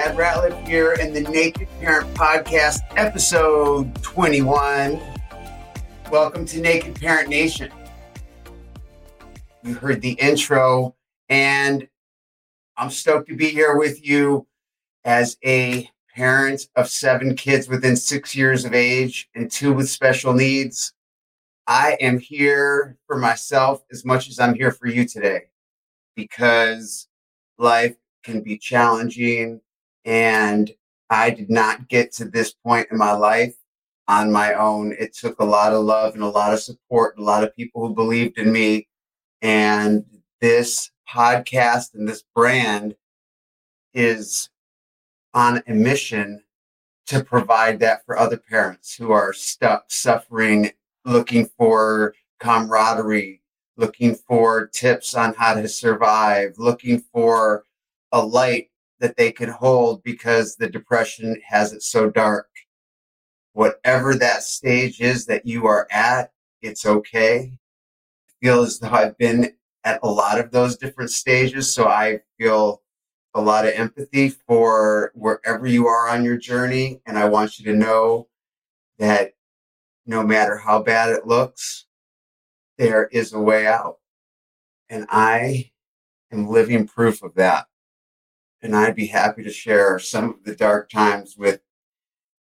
Chad Ratliffe here in the Naked Parent Podcast, episode 21. Welcome to Naked Parent Nation. You heard the intro, and I'm stoked to be here with you as a parent of seven kids within six years of age and two with special needs. I am here for myself as much as I'm here for you today because life can be challenging and I did not get to this point in my life on my own. It took a lot of love and a lot of support, a lot of people who believed in me. And this podcast and this brand is on a mission to provide that for other parents who are stuck, suffering, looking for camaraderie, looking for tips on how to survive, looking for a light that they can hold because the depression has it so dark. Whatever that stage is that you are at, it's okay. I feel as though I've been at a lot of those different stages. So I feel a lot of empathy for wherever you are on your journey. And I want you to know that no matter how bad it looks, there is a way out. And I am living proof of that and I'd be happy to share some of the dark times with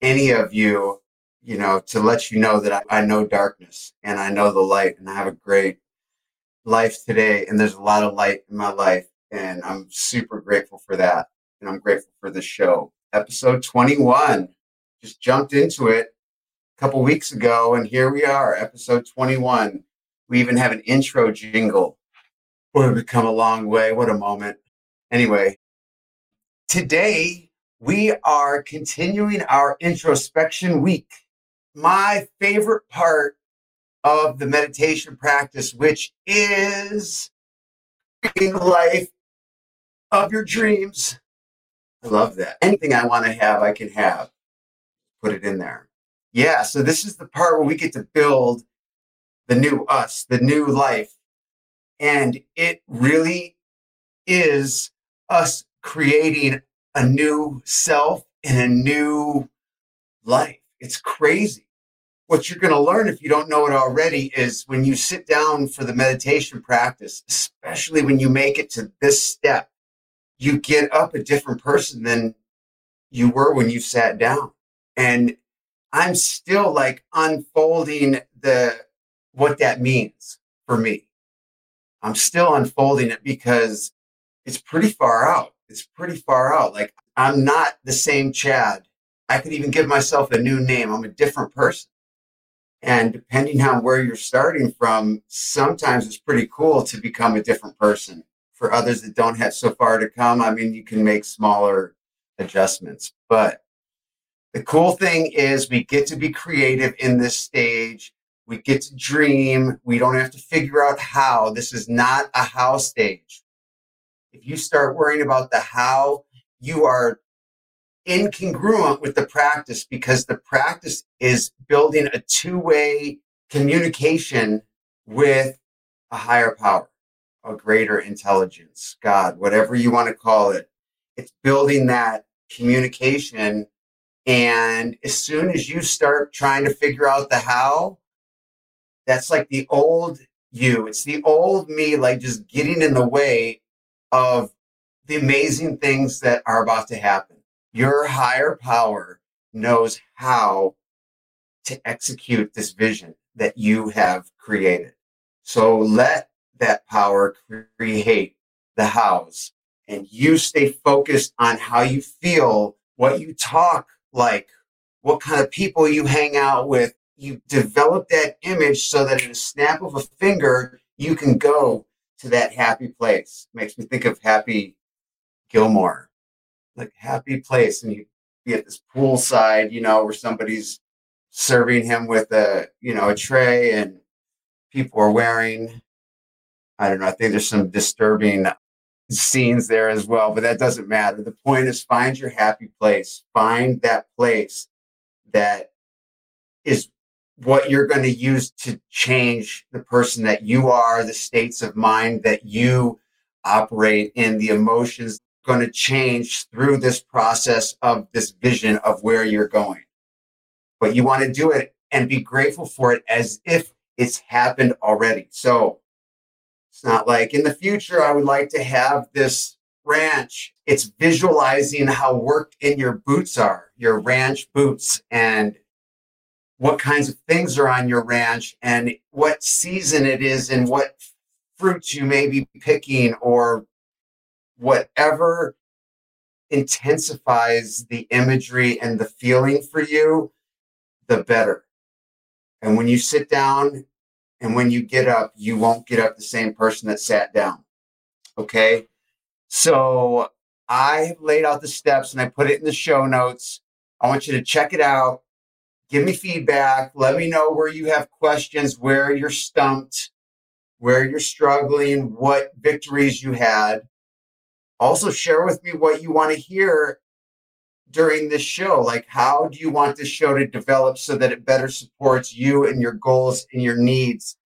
any of you, you know, to let you know that I, I know darkness and I know the light and I have a great life today. And there's a lot of light in my life. And I'm super grateful for that. And I'm grateful for the show. Episode 21. Just jumped into it a couple weeks ago. And here we are, episode 21. We even have an intro jingle. Boy, we've come a long way. What a moment. Anyway, Today, we are continuing our introspection week. My favorite part of the meditation practice, which is the life of your dreams. I love that. Anything I want to have, I can have. Put it in there. Yeah, so this is the part where we get to build the new us, the new life. And it really is us creating a new self and a new life. It's crazy. What you're going to learn if you don't know it already is when you sit down for the meditation practice, especially when you make it to this step, you get up a different person than you were when you sat down. And I'm still like unfolding the what that means for me. I'm still unfolding it because it's pretty far out it's pretty far out. Like I'm not the same Chad. I could even give myself a new name. I'm a different person. And depending on where you're starting from, sometimes it's pretty cool to become a different person. For others that don't have so far to come, I mean, you can make smaller adjustments. But the cool thing is we get to be creative in this stage. We get to dream. We don't have to figure out how. This is not a how stage if you start worrying about the how, you are incongruent with the practice because the practice is building a two way communication with a higher power, a greater intelligence, God, whatever you want to call it. It's building that communication. And as soon as you start trying to figure out the how, that's like the old you. It's the old me, like just getting in the way of the amazing things that are about to happen. Your higher power knows how to execute this vision that you have created. So let that power create the hows and you stay focused on how you feel, what you talk like, what kind of people you hang out with. You develop that image so that in a snap of a finger, you can go to that happy place. Makes me think of Happy Gilmore, like happy place. And you be at this poolside, you know, where somebody's serving him with a, you know, a tray and people are wearing, I don't know, I think there's some disturbing scenes there as well, but that doesn't matter. The point is find your happy place. Find that place that is what you're going to use to change the person that you are, the states of mind that you operate in, the emotions going to change through this process of this vision of where you're going. But you want to do it and be grateful for it as if it's happened already. So it's not like in the future, I would like to have this ranch. It's visualizing how worked in your boots are, your ranch boots, and what kinds of things are on your ranch and what season it is and what fruits you may be picking or whatever intensifies the imagery and the feeling for you, the better. And when you sit down and when you get up, you won't get up the same person that sat down. Okay. So I have laid out the steps and I put it in the show notes. I want you to check it out. Give me feedback. Let me know where you have questions, where you're stumped, where you're struggling, what victories you had. Also, share with me what you want to hear during this show. Like, how do you want this show to develop so that it better supports you and your goals and your needs?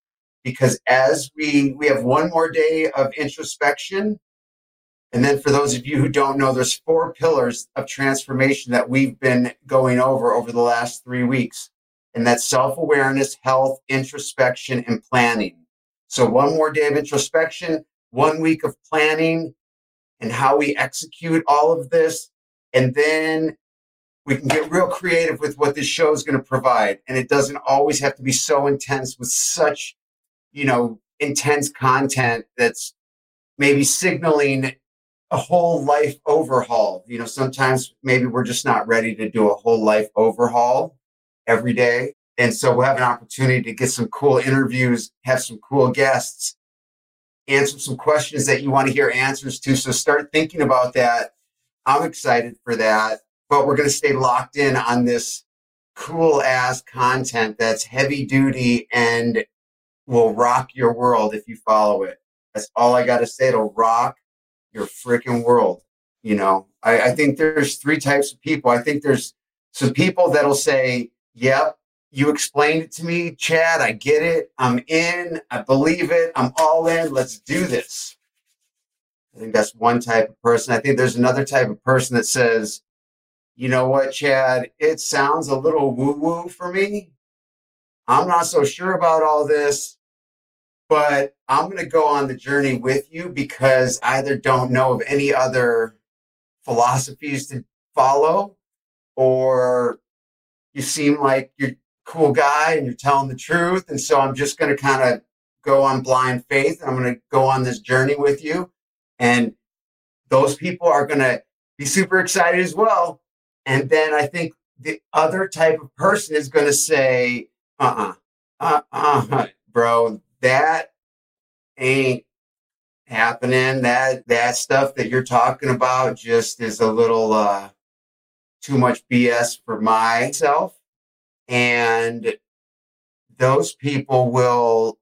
Because as we we have one more day of introspection, and then for those of you who don't know, there's four pillars of transformation that we've been going over over the last three weeks, and that's self-awareness, health, introspection, and planning. So one more day of introspection, one week of planning, and how we execute all of this. And then we can get real creative with what this show is going to provide. And it doesn't always have to be so intense with such, you know, intense content that's maybe signaling a whole life overhaul. You know, sometimes maybe we're just not ready to do a whole life overhaul every day. And so we'll have an opportunity to get some cool interviews, have some cool guests, answer some questions that you want to hear answers to. So start thinking about that. I'm excited for that. But we're going to stay locked in on this cool ass content that's heavy duty and will rock your world if you follow it. That's all I got to say. It'll rock your freaking world. You know, I, I think there's three types of people. I think there's some people that'll say, yep, you explained it to me, Chad. I get it. I'm in. I believe it. I'm all in. Let's do this. I think that's one type of person. I think there's another type of person that says, you know what, Chad, it sounds a little woo woo for me. I'm not so sure about all this, but I'm going to go on the journey with you because I either don't know of any other philosophies to follow or you seem like you're a cool guy and you're telling the truth. And so I'm just going to kind of go on blind faith. And I'm going to go on this journey with you. And those people are going to be super excited as well. And then I think the other type of person is going to say, uh uh-uh, uh, uh, bro, that ain't happening. That, that stuff that you're talking about just is a little, uh, too much BS for myself. And those people will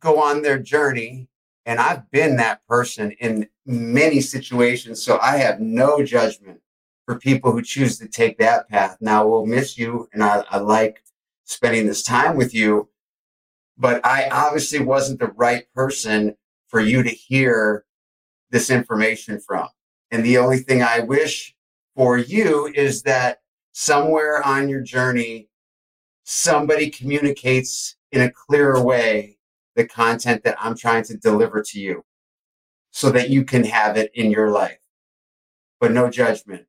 go on their journey. And I've been that person in many situations. So I have no judgment for people who choose to take that path. Now we'll miss you. And I, I like spending this time with you. But I obviously wasn't the right person for you to hear this information from. And the only thing I wish for you is that somewhere on your journey, somebody communicates in a clearer way the content that I'm trying to deliver to you so that you can have it in your life, but no judgment.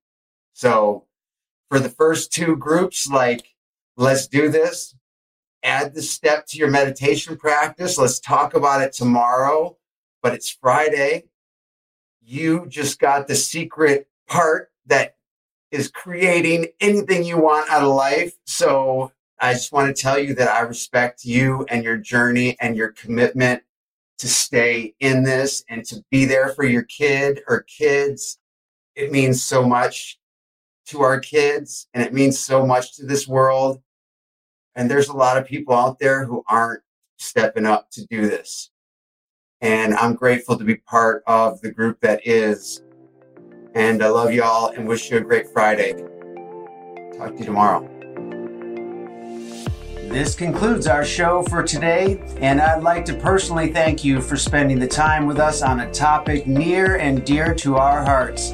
So for the first two groups, like, let's do this. Add the step to your meditation practice. Let's talk about it tomorrow, but it's Friday. You just got the secret part that is creating anything you want out of life. So I just want to tell you that I respect you and your journey and your commitment to stay in this and to be there for your kid or kids. It means so much to our kids and it means so much to this world. And there's a lot of people out there who aren't stepping up to do this. And I'm grateful to be part of the group that is. And I love y'all and wish you a great Friday. Talk to you tomorrow. This concludes our show for today, and I'd like to personally thank you for spending the time with us on a topic near and dear to our hearts.